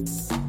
body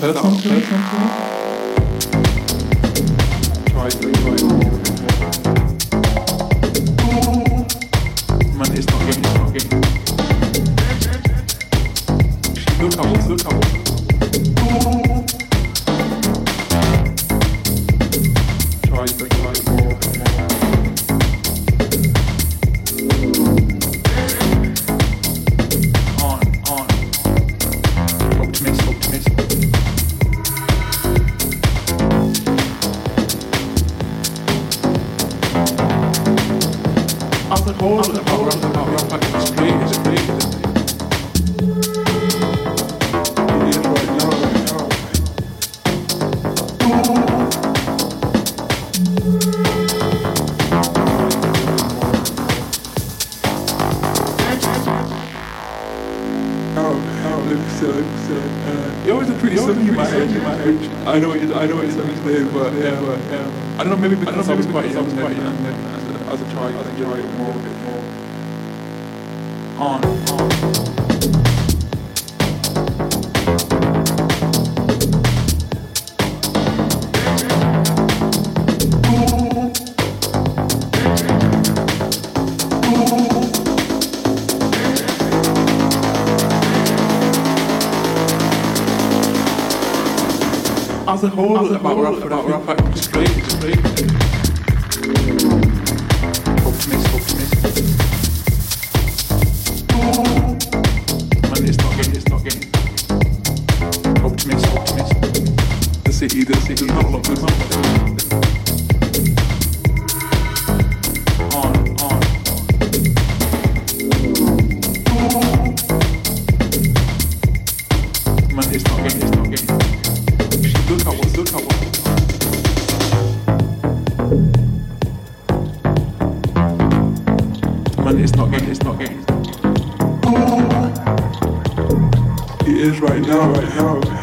想说想说 ever, yeah. I don't know, maybe because I was quite young as a child, I enjoyed it more. How's the whole How's about rough about rough act display? Optimist, optimist. Man, it's not getting, it's not getting. Optimist, optimist. City, the city, not. no, no.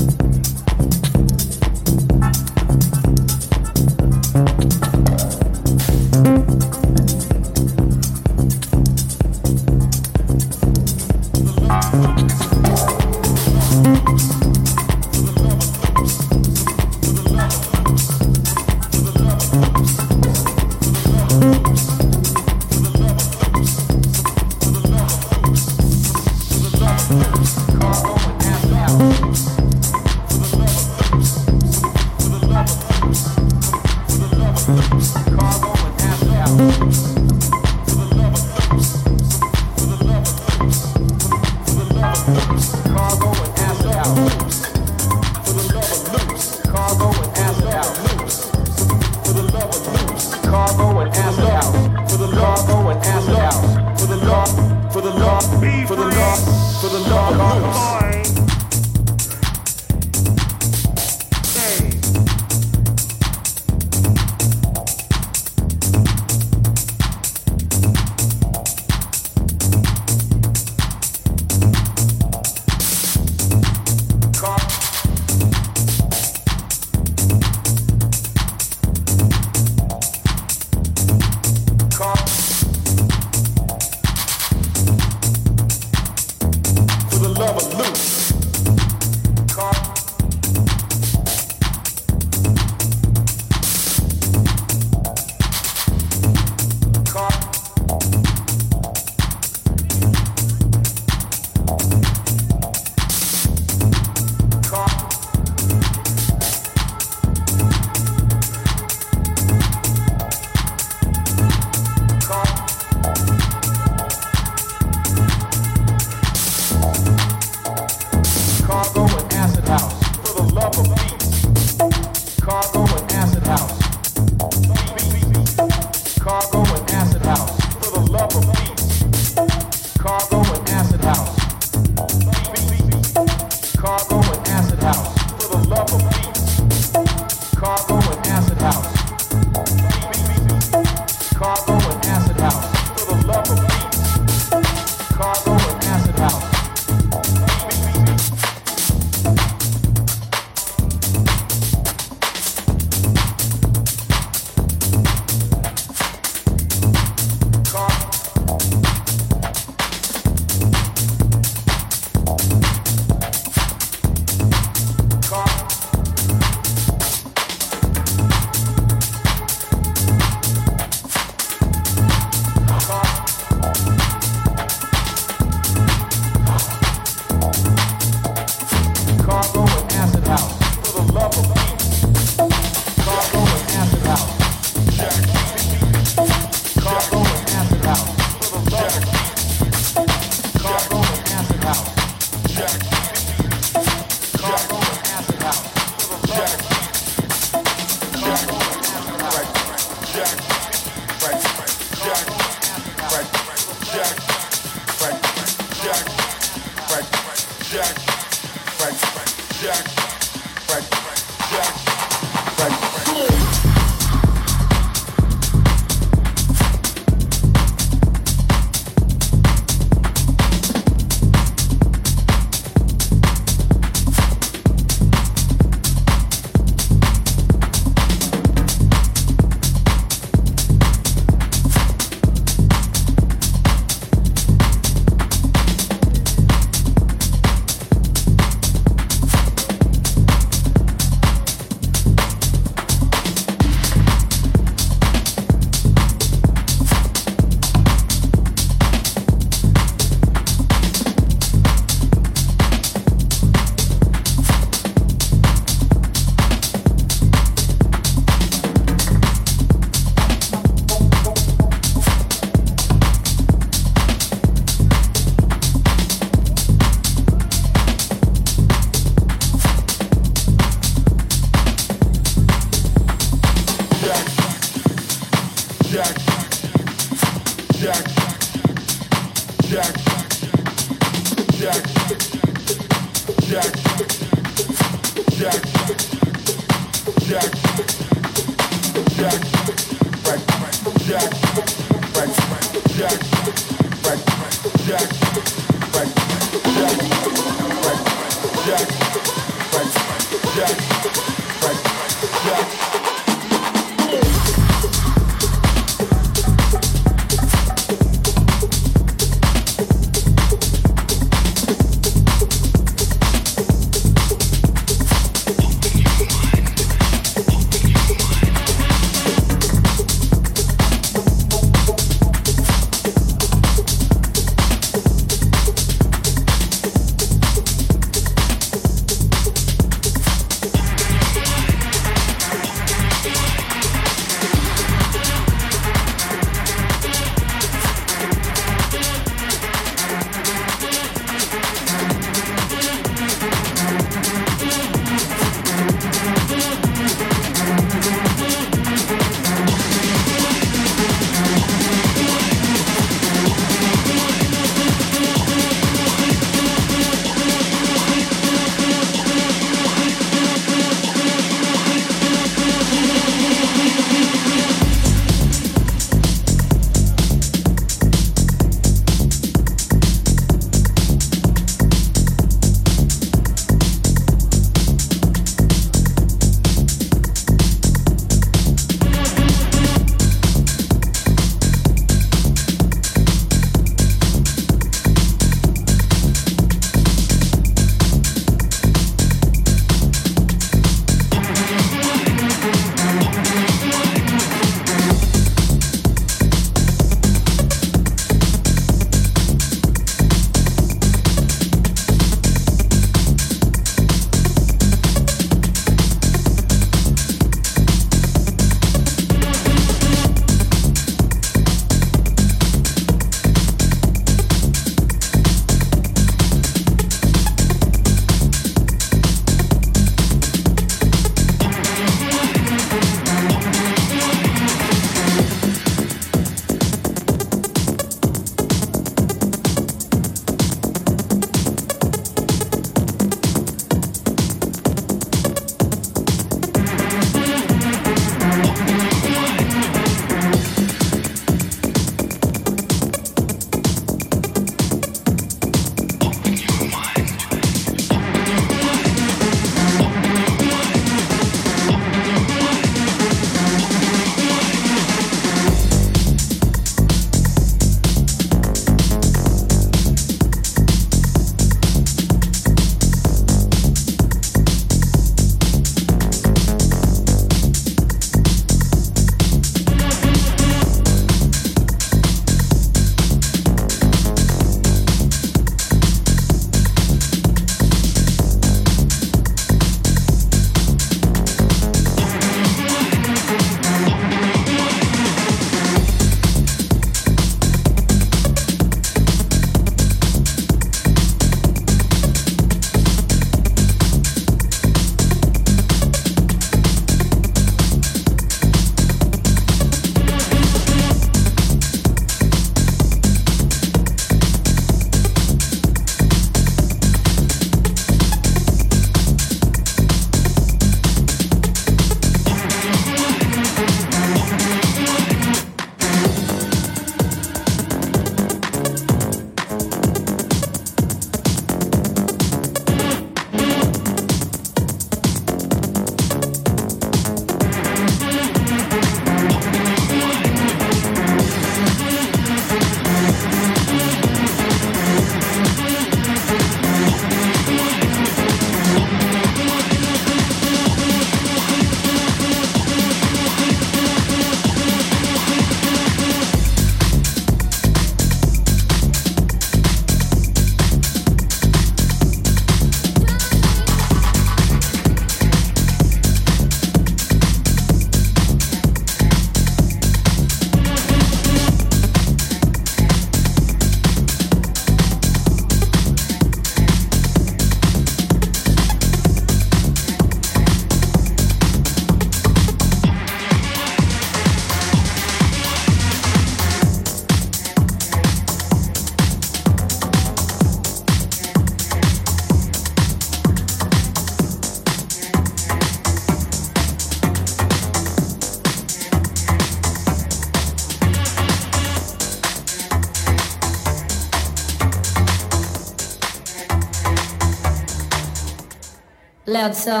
Little